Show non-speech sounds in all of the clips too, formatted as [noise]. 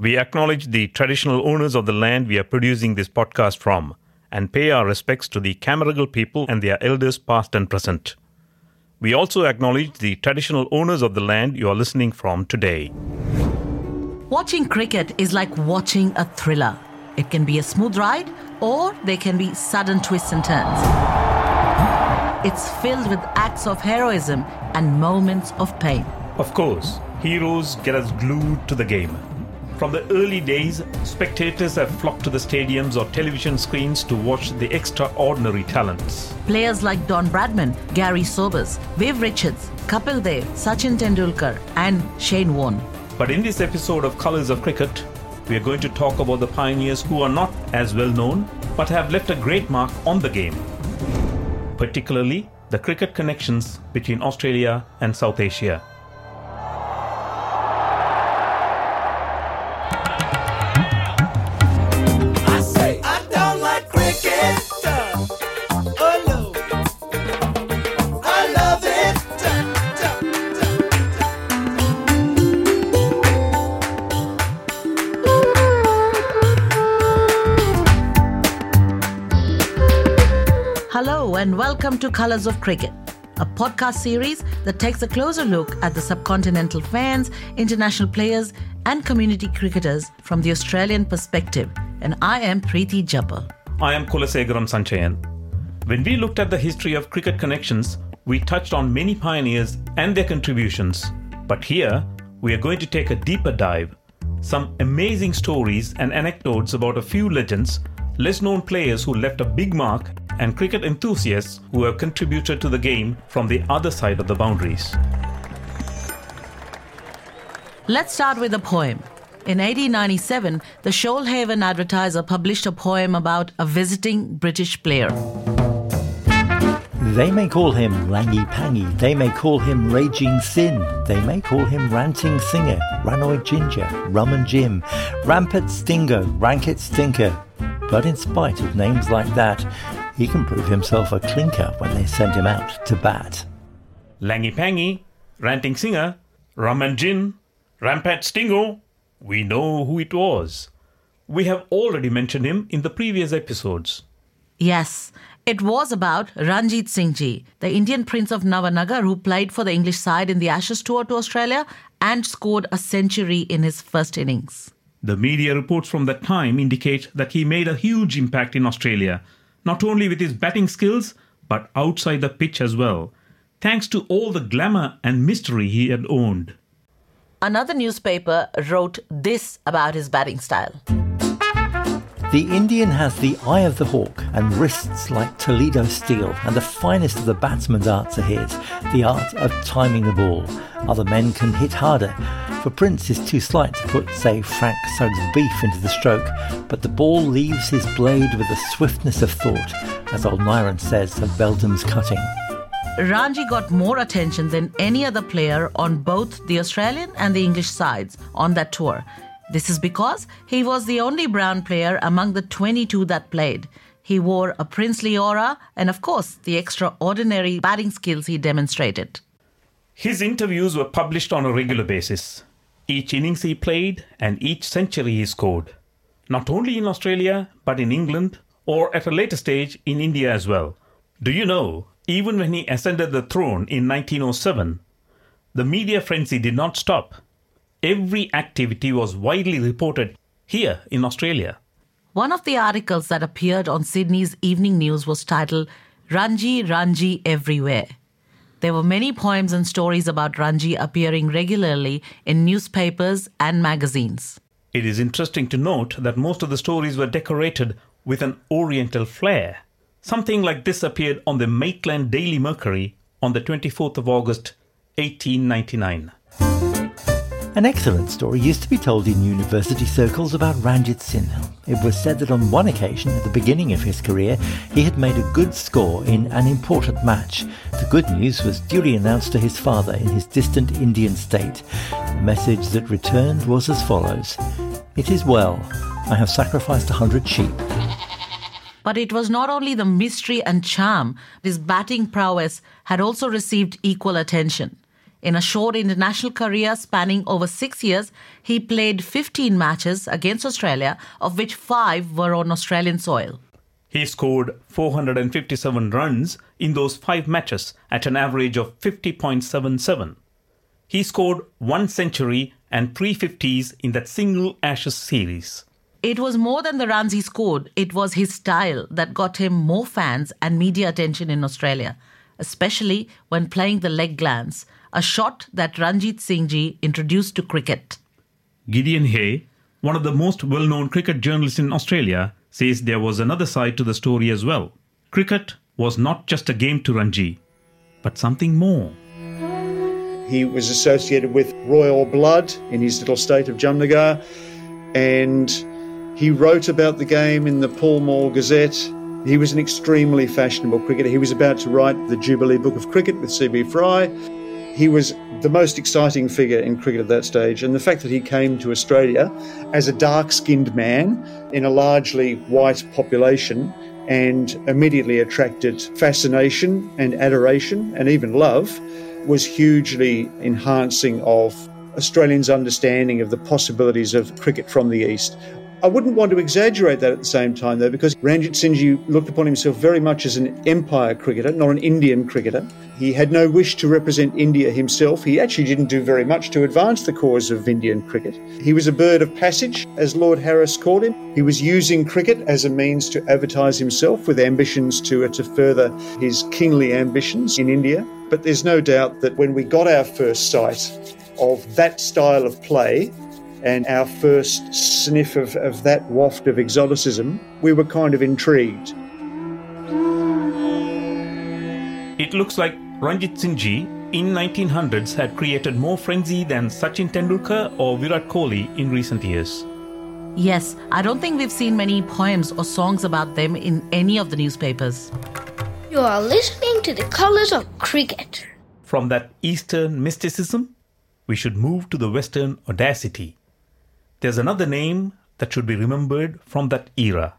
We acknowledge the traditional owners of the land we are producing this podcast from and pay our respects to the Camaragal people and their elders past and present. We also acknowledge the traditional owners of the land you are listening from today. Watching cricket is like watching a thriller. It can be a smooth ride or there can be sudden twists and turns. It's filled with acts of heroism and moments of pain. Of course, heroes get us glued to the game. From the early days, spectators have flocked to the stadiums or television screens to watch the extraordinary talents. Players like Don Bradman, Garry Sobers, Viv Richards, Kapil Dev, Sachin Tendulkar, and Shane Warne. But in this episode of Colors of Cricket, we are going to talk about the pioneers who are not as well known but have left a great mark on the game. Particularly the cricket connections between Australia and South Asia. Colors of Cricket, a podcast series that takes a closer look at the subcontinental fans, international players, and community cricketers from the Australian perspective. And I am Preeti Jabbal. I am Kulasegaram Sanchayan. When we looked at the history of cricket connections, we touched on many pioneers and their contributions. But here, we are going to take a deeper dive. Some amazing stories and anecdotes about a few legends, less known players who left a big mark, and cricket enthusiasts who have contributed to the game from the other side of the boundaries. Let's start with a poem. In 1897, the Shoalhaven Advertiser published a poem about a visiting British player. They may call him Langy Pangy, they may call him Raging Sin, they may call him Ranting Singer, Rannoy Ginger, Rum and Jim, Rampant Stingo, Rankit Stinker. But in spite of names like that, he can prove himself a clinker when they send him out to bat. Langy Pangy, Ranting Singer, Rum and Gin, Rampant Stingo. We know who it was. We have already mentioned him in the previous episodes. Yes, it was about Ranjit Singh Ji, the Indian Prince of Nawanagar who played for the English side in the Ashes tour to Australia and scored a century in his first innings. The media reports from that time indicate that he made a huge impact in Australia, not only with his batting skills, but outside the pitch as well, thanks to all the glamour and mystery he had owned. Another newspaper wrote this about his batting style. The Indian has the eye of the hawk and wrists like Toledo steel, and the finest of the batsman's arts are his, the art of timing the ball. Other men can hit harder, for Prince is too slight to put, say, Frank Suggs beef into the stroke, but the ball leaves his blade with the swiftness of thought, as old Nyren says of Beldham's cutting. Ranji got more attention than any other player on both the Australian and the English sides on that tour. This is because he was the only brown player among the 22 that played. He wore a princely aura and, of course, the extraordinary batting skills he demonstrated. His interviews were published on a regular basis. Each innings he played and each century he scored. Not only in Australia, but in England or at a later stage in India as well. Do you know, even when he ascended the throne in 1907, the media frenzy did not stop. Every activity was widely reported here in Australia. One of the articles that appeared on Sydney's evening news was titled Ranji Ranji Everywhere. There were many poems and stories about Ranji appearing regularly in newspapers and magazines. It is interesting to note that most of the stories were decorated with an oriental flair. Something like this appeared on the Maitland Daily Mercury on the 24th of August 1899. An excellent story used to be told in university circles about Ranjit Singh. It was said that on one occasion, at the beginning of his career, he had made a good score in an important match. The good news was duly announced to his father in his distant Indian state. The message that returned was as follows It is well. I have sacrificed a hundred sheep. But it was not only the mystery and charm, his batting prowess had also received equal attention. In a short international career spanning over six years, he played 15 matches against Australia, of which five were on Australian soil. He scored 457 runs in those five matches at an average of 50.77. He scored one century and three fifties in that single Ashes series. It was more than the runs he scored, it was his style that got him more fans and media attention in Australia, especially when playing the leg glance, a shot that Ranjit Singh Ji introduced to cricket. Gideon Haigh, one of the most well known cricket journalists in Australia, says there was another side to the story as well. Cricket was not just a game to Ranji, but something more. He was associated with royal blood in his little state of Jamnagar, and he wrote about the game in the Pall Mall Gazette. He was an extremely fashionable cricketer. He was about to write the Jubilee Book of Cricket with C.B. Fry. He was the most exciting figure in cricket at that stage, and the fact that he came to Australia as a dark skinned man in a largely white population and immediately attracted fascination and adoration and even love was hugely enhancing of Australians' understanding of the possibilities of cricket from the East. I wouldn't want to exaggerate that at the same time, though, because Ranjit Singh looked upon himself very much as an empire cricketer, not an Indian cricketer. He had no wish to represent India himself. He actually didn't do very much to advance the cause of Indian cricket. He was a bird of passage, as Lord Harris called him. He was using cricket as a means to advertise himself with ambitions to, uh, to further his kingly ambitions in India. But there's no doubt that when we got our first sight of that style of play, and our first sniff of, of that waft of exoticism, we were kind of intrigued. It looks like Ranjit Singhji in 1900s had created more frenzy than Sachin Tendulkar or Virat Kohli in recent years. Yes, I don't think we've seen many poems or songs about them in any of the newspapers. You are listening to the colors of cricket. From that Eastern mysticism, we should move to the Western audacity. There's another name that should be remembered from that era,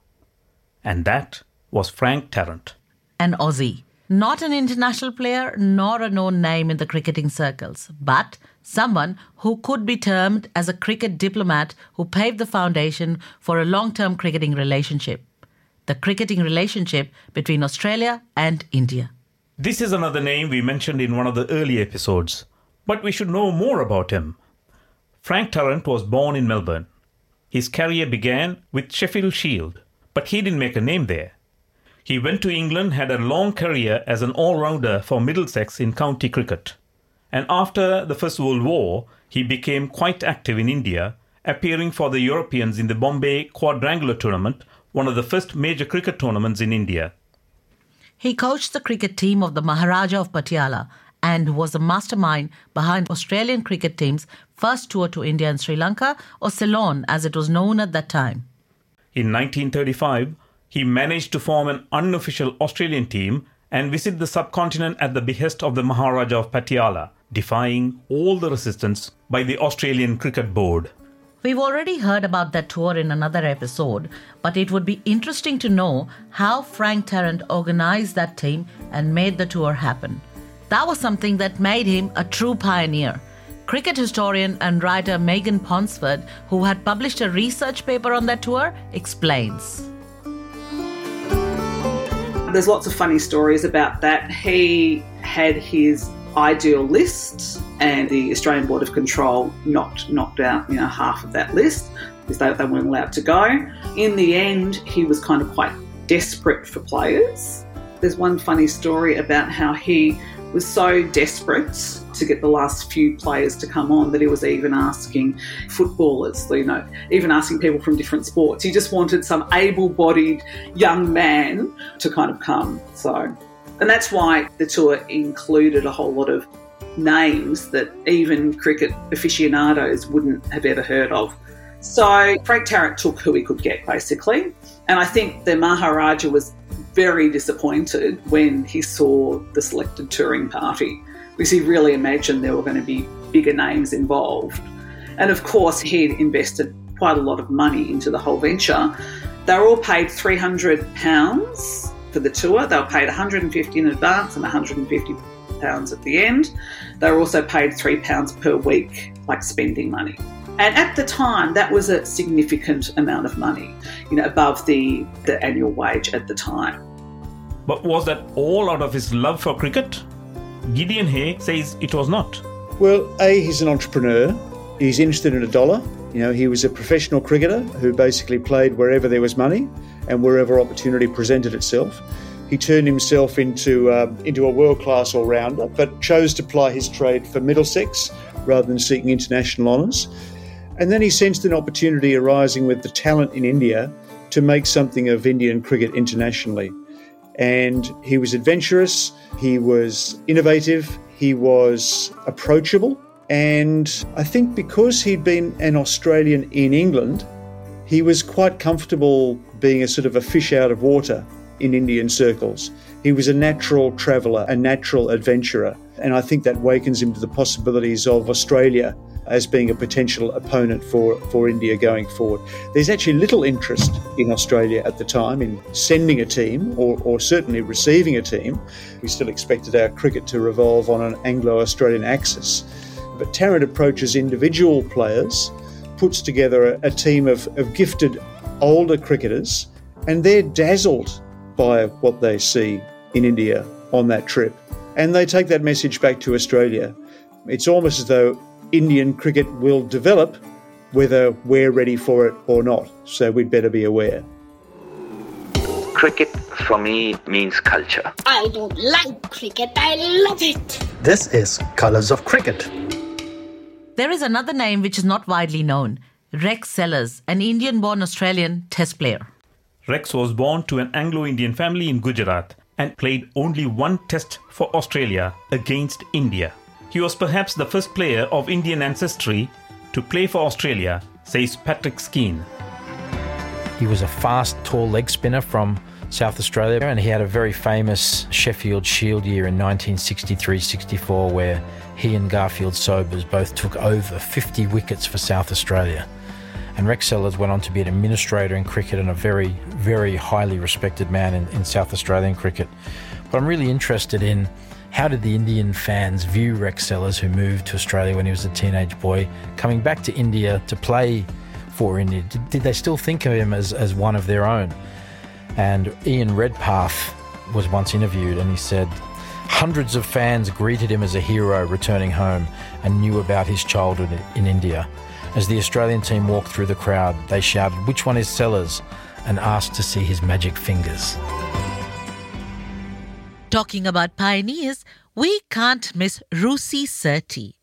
and that was Frank Tarrant. An Aussie. Not an international player nor a known name in the cricketing circles, but someone who could be termed as a cricket diplomat who paved the foundation for a long term cricketing relationship. The cricketing relationship between Australia and India. This is another name we mentioned in one of the early episodes, but we should know more about him. Frank Tarrant was born in Melbourne. His career began with Sheffield Shield, but he didn't make a name there. He went to England, had a long career as an all rounder for Middlesex in county cricket. And after the First World War, he became quite active in India, appearing for the Europeans in the Bombay Quadrangular Tournament, one of the first major cricket tournaments in India. He coached the cricket team of the Maharaja of Patiala and was the mastermind behind Australian cricket team's first tour to India and Sri Lanka, or Ceylon as it was known at that time. In 1935, he managed to form an unofficial Australian team and visit the subcontinent at the behest of the Maharaja of Patiala, defying all the resistance by the Australian Cricket Board. We've already heard about that tour in another episode, but it would be interesting to know how Frank Tarrant organized that team and made the tour happen. That was something that made him a true pioneer. Cricket historian and writer Megan Ponsford, who had published a research paper on that tour, explains. There's lots of funny stories about that. He had his ideal list, and the Australian Board of Control knocked knocked out you know half of that list because they, they weren't allowed to go. In the end, he was kind of quite desperate for players. There's one funny story about how he was so desperate to get the last few players to come on that he was even asking footballers, you know, even asking people from different sports. He just wanted some able bodied young man to kind of come. So, and that's why the tour included a whole lot of names that even cricket aficionados wouldn't have ever heard of. So Frank Tarrant took who he could get, basically. And I think the Maharaja was very disappointed when he saw the selected touring party because he really imagined there were going to be bigger names involved. And of course, he'd invested quite a lot of money into the whole venture. They were all paid £300 for the tour. They were paid 150 in advance and 150 pounds at the end. They were also paid three pounds per week, like spending money. And at the time, that was a significant amount of money, you know, above the, the annual wage at the time. But was that all out of his love for cricket? Gideon Haigh says it was not. Well, A, he's an entrepreneur. He's interested in a dollar. You know, he was a professional cricketer who basically played wherever there was money and wherever opportunity presented itself. He turned himself into uh, into a world class all rounder, but chose to ply his trade for Middlesex rather than seeking international honours. And then he sensed an opportunity arising with the talent in India to make something of Indian cricket internationally. And he was adventurous, he was innovative, he was approachable. And I think because he'd been an Australian in England, he was quite comfortable being a sort of a fish out of water in Indian circles. He was a natural traveller, a natural adventurer. And I think that wakens him to the possibilities of Australia as being a potential opponent for, for India going forward. There's actually little interest in Australia at the time in sending a team or, or certainly receiving a team. We still expected our cricket to revolve on an Anglo Australian axis. But Tarrant approaches individual players, puts together a, a team of, of gifted older cricketers, and they're dazzled by what they see in India on that trip. And they take that message back to Australia. It's almost as though Indian cricket will develop whether we're ready for it or not. So we'd better be aware. Cricket for me means culture. I don't like cricket, I love it. This is Colors of Cricket. There is another name which is not widely known Rex Sellers, an Indian born Australian test player. Rex was born to an Anglo Indian family in Gujarat and played only one test for Australia against India. He was perhaps the first player of Indian ancestry to play for Australia, says Patrick Skene. He was a fast, tall leg spinner from South Australia, and he had a very famous Sheffield Shield year in 1963 64, where he and Garfield Sobers both took over 50 wickets for South Australia. And Rex Sellers went on to be an administrator in cricket and a very, very highly respected man in, in South Australian cricket. But I'm really interested in how did the Indian fans view Rex Sellers, who moved to Australia when he was a teenage boy, coming back to India to play for India? Did, they still think of him as, as one of their own? And Ian Redpath was once interviewed and he said, Hundreds of fans greeted him as a hero returning home and knew about his childhood in India. As the Australian team walked through the crowd, they shouted, Which one is Sellers? and asked to see his magic fingers. Talking about pioneers, we can't miss Rusi Surti.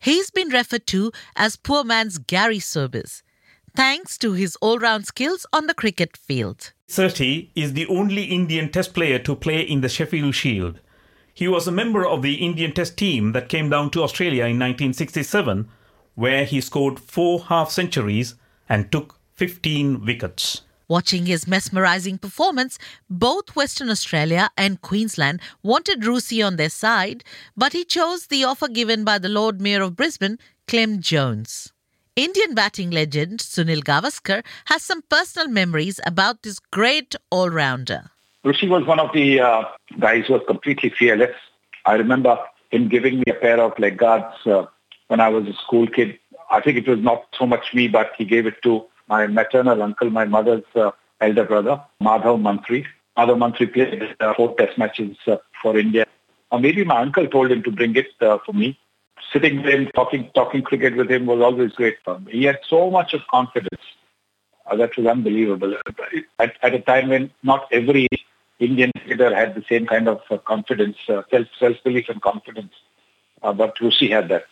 He's been referred to as poor man's Garry Sobers, thanks to his all round skills on the cricket field. Surti is the only Indian Test player to play in the Sheffield Shield. He was a member of the Indian Test team that came down to Australia in 1967, where he scored four half centuries and took 15 wickets. Watching his mesmerizing performance, both Western Australia and Queensland wanted Rusi on their side, but he chose the offer given by the Lord Mayor of Brisbane, Clem Jones. Indian batting legend Sunil Gavaskar has some personal memories about this great all rounder. Rusi was one of the uh, guys who was completely fearless. I remember him giving me a pair of leg guards uh, when I was a school kid. I think it was not so much me, but he gave it to my maternal uncle, my mother's uh, elder brother, Madhav Mantri. Madhav Mantri played uh, four test matches uh, for India. Or maybe my uncle told him to bring it uh, for me. Sitting with him, talking, talking cricket with him was always great fun. He had so much of confidence. Uh, that was unbelievable. At, at a time when not every Indian cricketer had the same kind of uh, confidence, uh, self, self-belief and confidence. Uh, but Rusi had that.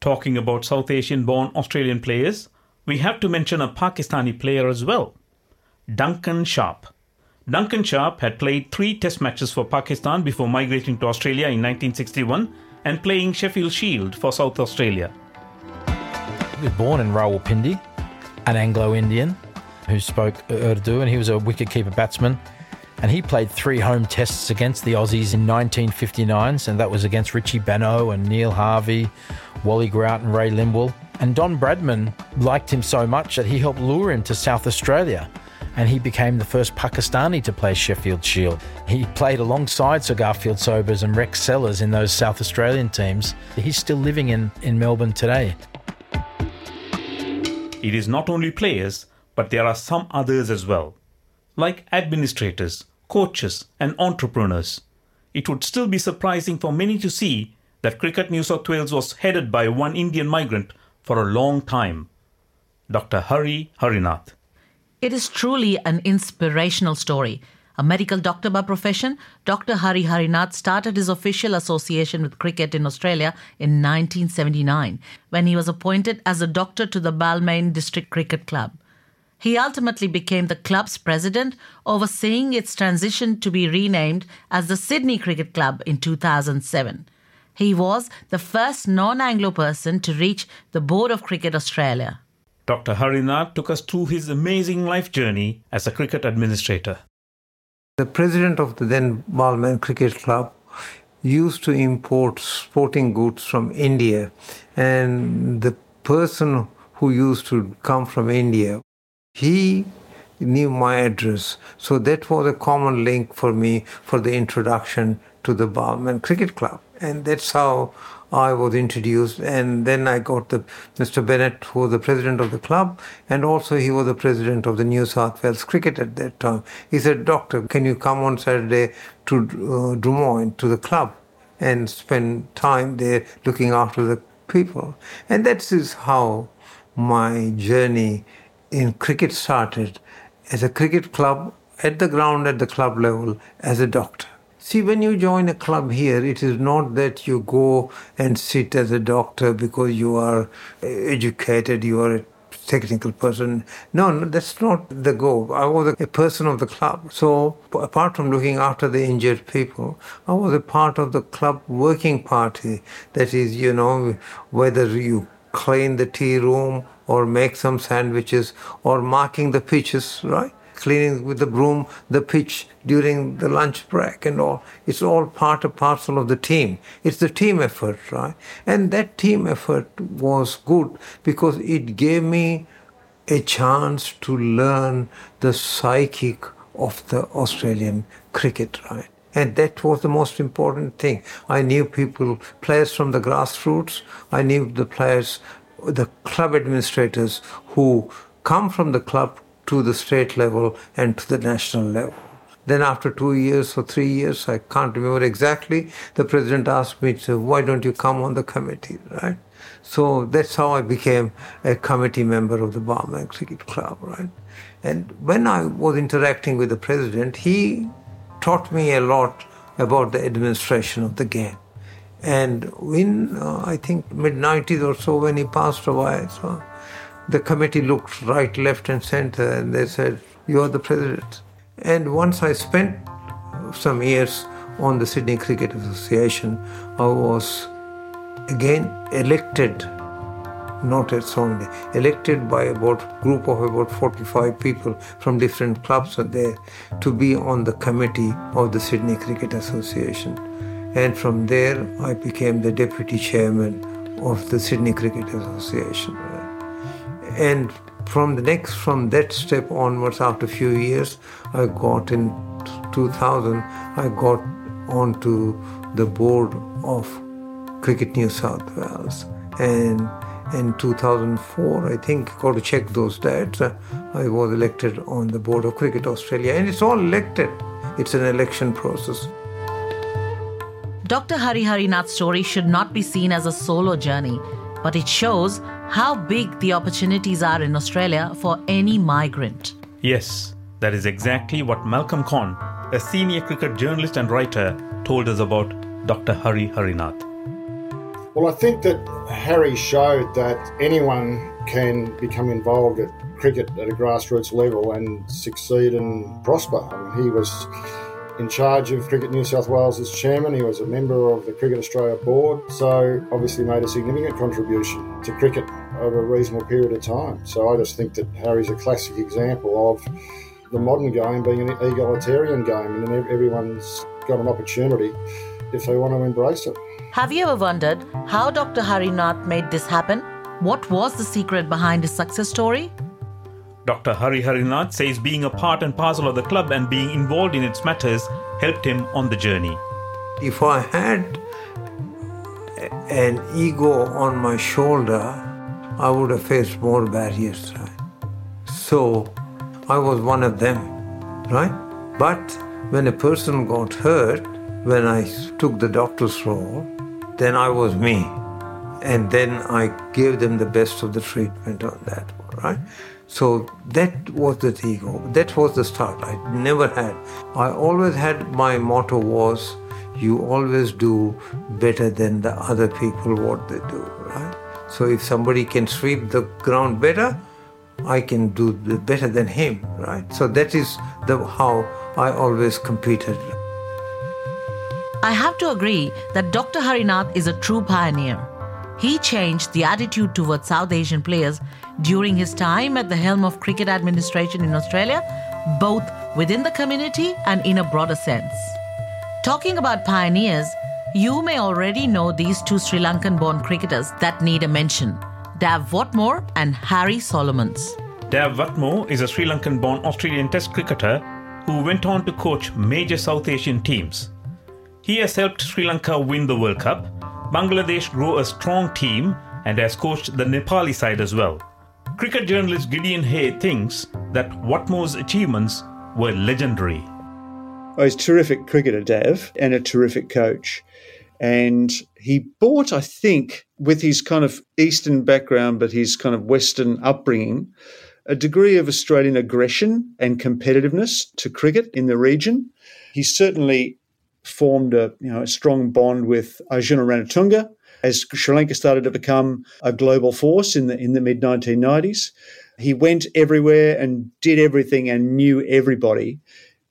Talking about South Asian born Australian players, we have to mention a Pakistani player as well Duncan Sharpe. Duncan Sharpe had played three test matches for Pakistan before migrating to Australia in 1961 and playing Sheffield Shield for South Australia. He was born in Rawalpindi, an Anglo Indian who spoke Urdu, and he was a wicketkeeper batsman. And he played three home tests against the Aussies in 1959, and that was against Richie Benaud and Neil Harvey, Wally Grout and Ray Lindwall. And Don Bradman liked him so much that he helped lure him to South Australia. and he became the first Pakistani to play Sheffield Shield. He played alongside Sir Garfield Sobers and Rex Sellers in those South Australian teams. He's still living in, in Melbourne today. It is not only players, but there are some others as well, like administrators, coaches, and entrepreneurs. It would still be surprising for many to see that Cricket New South Wales was headed by one Indian migrant for a long time, Dr. Hari Harinath. It is truly an inspirational story. A medical doctor by profession, Dr. Hari Harinath started his official association with cricket in Australia in 1979 when he was appointed as a doctor to the Balmain District Cricket Club. He ultimately became the club's president, overseeing its transition to be renamed as the Sydney Cricket Club in 2007. He was the first non Anglo person to reach the Board of Cricket Australia. Dr. Harinath took us through his amazing life journey as a cricket administrator. The president of the then Balmain Cricket Club used to import sporting goods from India, and the person who used to come from India, he knew my address. So that was a common link for me for the introduction to the Balmain Cricket Club. And that's how I was introduced. And then I got the Mr. Bennett, who was the president of the club, and also he was the president of the New South Wales Cricket at that time. He said, Doctor, can you come on Saturday to uh, Drummoyne, to the club, and spend time there looking after the people? And that is how my journey in cricket started as a cricket club at the ground at the club level as a doctor. See, when you join a club here, it is not that you go and sit as a doctor because you are educated, you are a technical person. No, no, that's not the goal. I was a person of the club. So, apart from looking after the injured people, I was a part of the club working party. That is, you know, whether you clean the tea room or make some sandwiches or marking the pitches, right? Cleaning with the broom the pitch during the lunch break and all. It's all part and parcel of the team. It's the team effort, right? And that team effort was good because it gave me a chance to learn the psychic of the Australian cricket, right? And that was the most important thing. I knew people, players from the grassroots, I knew the players, the club administrators who come from the club to the state level and to the national level. Then, after two years or three years, I can't remember exactly, the president asked me to, why don't you come on the committee, right? So that's how I became a committee member of the Balmain Cricket Club, right? And when I was interacting with the president, he taught me a lot about the administration of the game. And in, uh, I think, mid 90s or so, when he passed away, so the committee looked right, left, and center, and they said, You are the president. And once I spent some years on the Sydney Cricket Association, I was again elected, not as only, elected by about group of about 45 people from different clubs are there to be on the committee of the Sydney Cricket Association. And from there, I became the deputy chairman of the Sydney Cricket Association. And from the next, from that step onwards, after a few years, I got in 2000, I got onto the board of Cricket New South Wales. And in 2004, I think, got to check those dates, uh, I was elected on the board of Cricket Australia. And it's all elected, it's an election process. Dr. Hari Harinath's story should not be seen as a solo journey, but it shows how big the opportunities are in Australia for any migrant. Yes, that is exactly what Malcolm Conn, a senior cricket journalist and writer, told us about Dr. Hari Harinath. Well, I think that Harry showed that anyone can become involved at cricket at a grassroots level and succeed and prosper. I mean, he was in charge of Cricket New South Wales as chairman. He was a member of the Cricket Australia board, so obviously made a significant contribution to cricket over a reasonable period of time. So I just think that Harry's a classic example of the modern game being an egalitarian game, and everyone's got an opportunity if they want to embrace it. Have you ever wondered how Dr. Harinath made this happen? What was the secret behind his success story? Dr. Hari Harinath says being a part and parcel of the club and being involved in its matters helped him on the journey. If I had an ego on my shoulder, I would have faced more barriers, right? So I was one of them, right? But when a person got hurt, when I took the doctor's role, then I was me. And then I gave them the best of the treatment on that one, right? So that was the ego. That was the start. I never had. I always had my motto was you always do better than the other people what they do, right? So if somebody can sweep the ground better, I can do better than him, right? So that is the how I always competed. I have to agree that Dr. Harinath is a true pioneer. He changed the attitude towards South Asian players during his time at the helm of cricket administration in Australia, both within the community and in a broader sense. Talking about pioneers, you may already know these two Sri Lankan born cricketers that need a mention Dav Watmore and Harry Solomons. Dav Watmore is a Sri Lankan born Australian Test cricketer who went on to coach major South Asian teams. He has helped Sri Lanka win the World Cup, Bangladesh grow a strong team, and has coached the Nepali side as well. Cricket journalist Gideon Haigh thinks that Watmore's achievements were legendary. Oh, he's a terrific cricketer, Dav, and a terrific coach. And he brought, I think, with his kind of Eastern background, but his kind of Western upbringing, a degree of Australian aggression and competitiveness to cricket in the region. He certainly formed a, you know, a strong bond with Arjuna Ranatunga as Sri Lanka started to become a global force in the in the mid 1990s. He went everywhere and did everything and knew everybody,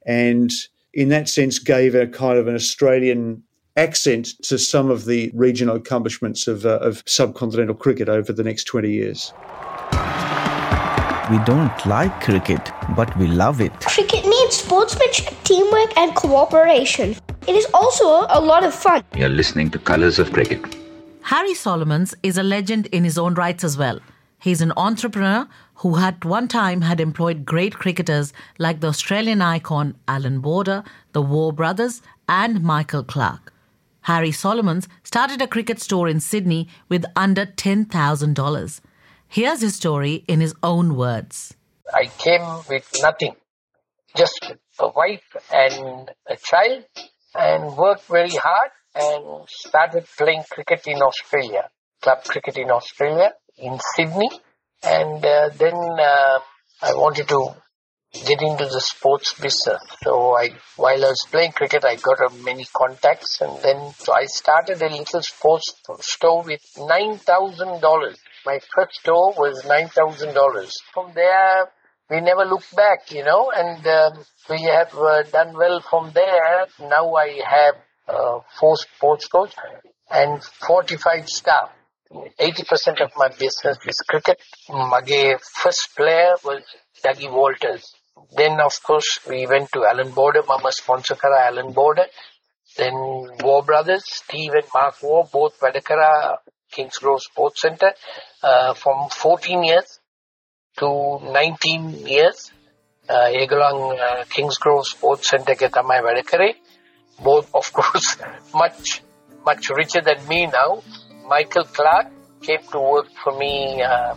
and in that sense gave a kind of an Australian accent to some of the regional accomplishments of, uh, of subcontinental cricket over the next 20 years. We don't like cricket, but we love it. Cricket needs sportsmanship, teamwork, and cooperation. It is also a lot of fun. You're listening to Colors of Cricket. Harry Solomons is a legend in his own rights as well. He's an entrepreneur who at one time had employed great cricketers like the Australian icon Allan Border, the Waugh brothers, and Michael Clarke. Harry Solomons started a cricket store in Sydney with under $10,000. Here's his story in his own words. I came with nothing, just a wife and a child, and worked very hard and started playing cricket in Australia, club cricket in Australia, in Sydney. And uh, then uh, I wanted to get into the sports business. So I, while I was playing cricket, I got uh, many contacts, and then so I started a little sports store with nine thousand dollars. My first store was nine thousand dollars. From there, we never looked back, you know, and um, we have uh, done well from there. Now I have uh, four sports coach and 45 staff. 80% of my business is cricket. My first player was Dougie Walters. Then, of course, we went to Allan Border. Mama Sponsakara, Allan Border. Then Waugh Brothers, Steve and Mark Waugh, both Vadakara, Kingsgrove Sports Center, uh, from 14 years to 19 years. Uh, uh Kingsgrove Sports Center එක තමයි වැඩ Both, of [laughs] course, much, much richer than me now. Michael Clarke came to work for me, uh,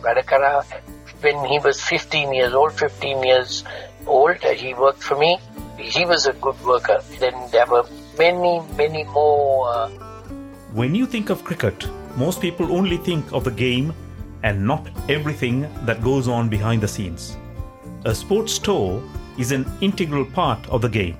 when he was 15 years old, 15 years old. Uh, he worked for me. He was a good worker. Then there were many, many more. Uh, when you think of cricket, most people only think of the game and not everything that goes on behind the scenes. A sports store is an integral part of the game.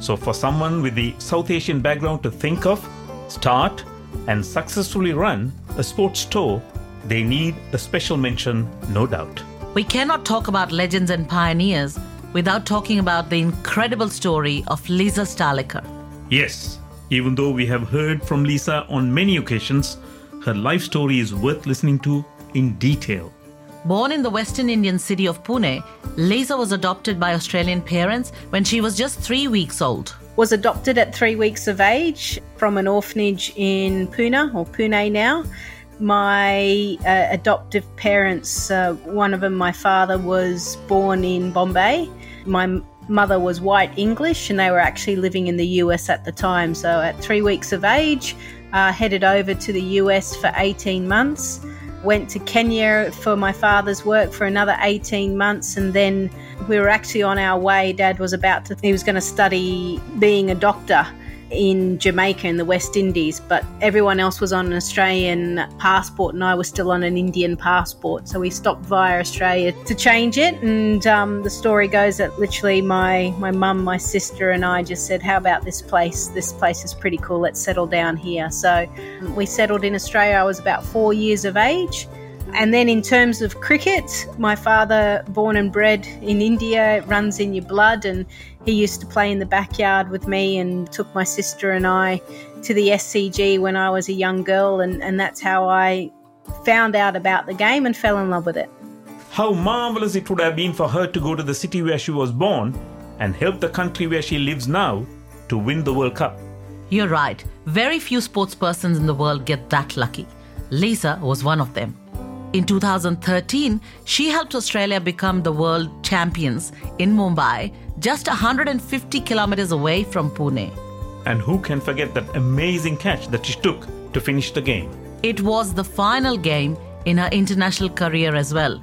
So, for someone with the South Asian background to think of, start, and successfully run a sports store, they need a special mention, no doubt. We cannot talk about legends and pioneers without talking about the incredible story of Lisa Sthalekar. Yes, even though we have heard from Lisa on many occasions, her life story is worth listening to in detail. Born in the Western Indian city of Pune, Lisa was adopted by Australian parents when she was just three weeks old. Was adopted at three weeks of age from an orphanage in Poona, or Pune now. my uh, adoptive parents, uh, one of them, my father, was born in Bombay. My mother was white English, and they were actually living in the US at the time. So, at three weeks of age, uh, headed over to the US for 18 months. Went to Kenya for my father's work for another 18 months, and then we were actually on our way. Dad was about to, he was going to study being a doctor in Jamaica in the West Indies, but everyone else was on an Australian passport and I was still on an Indian passport. So we stopped via Australia to change it. And um, the story goes that literally my my mum, my sister, and I just said, "How about this place? This place is pretty cool. Let's settle down here." So we settled in Australia. I was about four years of age. And then, in terms of cricket, my father, born and bred in India, runs in your blood, and he used to play in the backyard with me and took my sister and I to the SCG when I was a young girl, and, and that's how I found out about the game and fell in love with it. How marvelous it would have been for her to go to the city where she was born and help the country where she lives now to win the World Cup. You're right. Very few sports persons in the world get that lucky. Lisa was one of them. In 2013, she helped Australia become the world champions in Mumbai, just 150 kilometers away from Pune. And who can forget that amazing catch that she took to finish the game? It was the final game in her international career as well.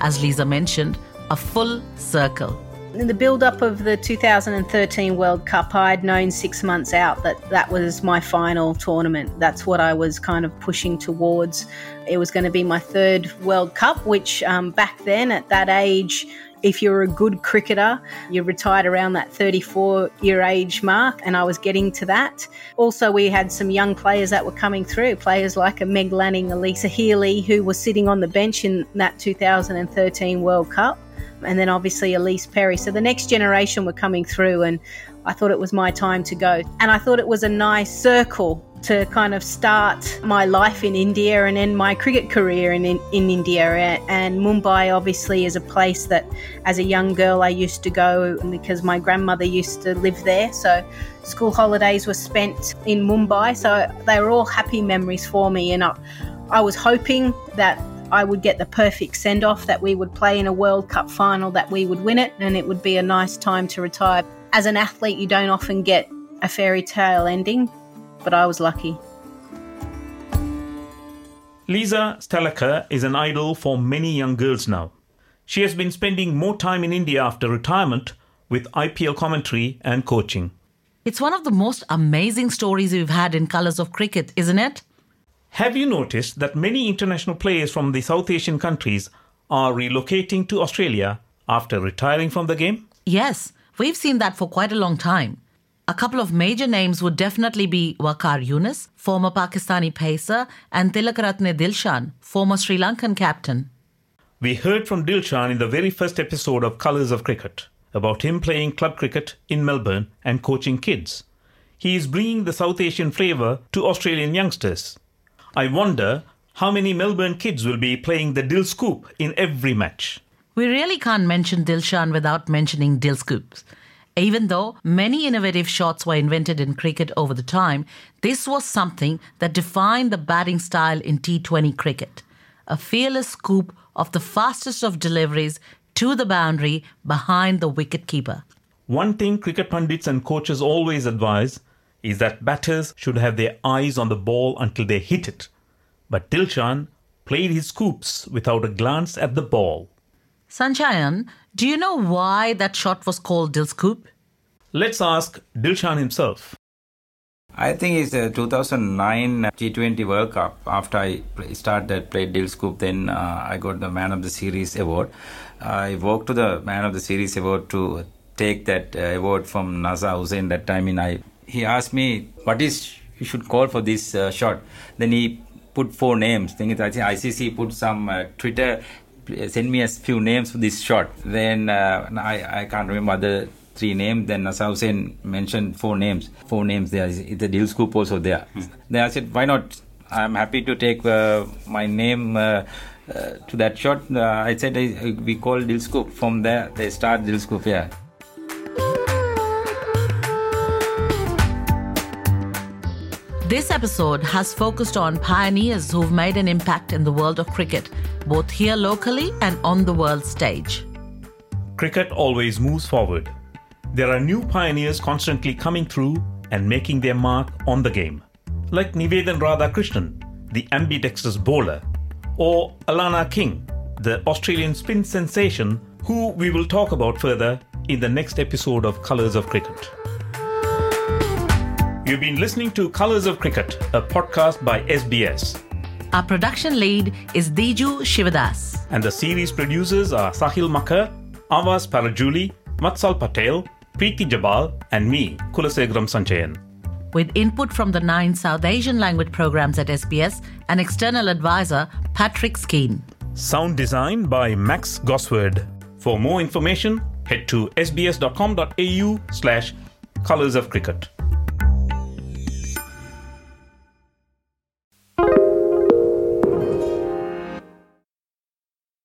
As Lisa mentioned, a full circle. In the build up of the 2013 World Cup, I'd known six months out that that was my final tournament. That's what I was kind of pushing towards. It was going to be my third World Cup, which um, back then at that age, if you're a good cricketer, you retired around that 34 year age mark, and I was getting to that. Also, we had some young players that were coming through, players like Meg Lanning, Alyssa Healy, who were sitting on the bench in that 2013 World Cup and then obviously Ellyse Perry. So the next generation were coming through, and I thought it was my time to go. And I thought it was a nice circle to kind of start my life in India and end my cricket career in, in, in India. And Mumbai obviously is a place that as a young girl I used to go because my grandmother used to live there. So school holidays were spent in Mumbai. So they were all happy memories for me. And I, I was hoping that I would get the perfect send off, that we would play in a World Cup final, that we would win it, and it would be a nice time to retire. As an athlete, you don't often get a fairy tale ending, but I was lucky. Lisa Sthalekar is an idol for many young girls now. She has been spending more time in India after retirement with IPL commentary and coaching. It's one of the most amazing stories we've had in Colours of Cricket, isn't it? Have you noticed that many international players from the South Asian countries are relocating to Australia after retiring from the game? Yes, we've seen that for quite a long time. A couple of major names would definitely be Waqar Younis, former Pakistani pacer, and Tilakaratne Dilshan, former Sri Lankan captain. We heard from Dilshan in the very first episode of Colours of Cricket about him playing club cricket in Melbourne and coaching kids. He is bringing the South Asian flavour to Australian youngsters. I wonder how many Melbourne kids will be playing the Dill Scoop in every match. We really can't mention Dilshan without mentioning Dill Scoops. Even though many innovative shots were invented in cricket over the time, this was something that defined the batting style in T20 cricket. A fearless scoop of the fastest of deliveries to the boundary behind the wicket keeper. One thing cricket pundits and coaches always advise is that batters should have their eyes on the ball until they hit it. But Dilshan played his scoops without a glance at the ball. Sanchayan, do you know why that shot was called Dill Scoop? Let's ask Dilshan himself. I think it's the 2009 T20 World Cup. After I play, started played Dill Scoop, then uh, I got the Man of the Series award. I walked to the Man of the Series award to take that uh, award from Nasser Hussain. That time, in I he asked me what is you should call for this uh, shot. Then he put four names. Then I think ICC put some uh, Twitter send me a few names for this shot. Then uh, I I can't remember the three names. Then Nasser Hussain mentioned four names. Four names there. Is the Dill Scoop also there? Mm. Then I said, why not? I'm happy to take uh, my name uh, uh, to that shot. Uh, I said we call Dill From there, they start Dill Scoop. Yeah. This episode has focused on pioneers who've made an impact in the world of cricket, both here locally and on the world stage. Cricket always moves forward. There are new pioneers constantly coming through and making their mark on the game, like Nivedan Radhakrishnan, the ambidextrous bowler, or Alana King, the Australian spin sensation, who we will talk about further in the next episode of Colours of Cricket. You've been listening to Colours of Cricket, a podcast by SBS. Our production lead is Diju Shivadas. And the series producers are Sahil Makkar, Avas Parajuli, Matsal Patel, Preeti Jabbal, and me, Kulasegram Sanchayan. With input from the nine South Asian language programs at SBS and external advisor Patrick Skene. Sound design by Max Gosward. For more information, head to sbs.com.au slash colours of cricket.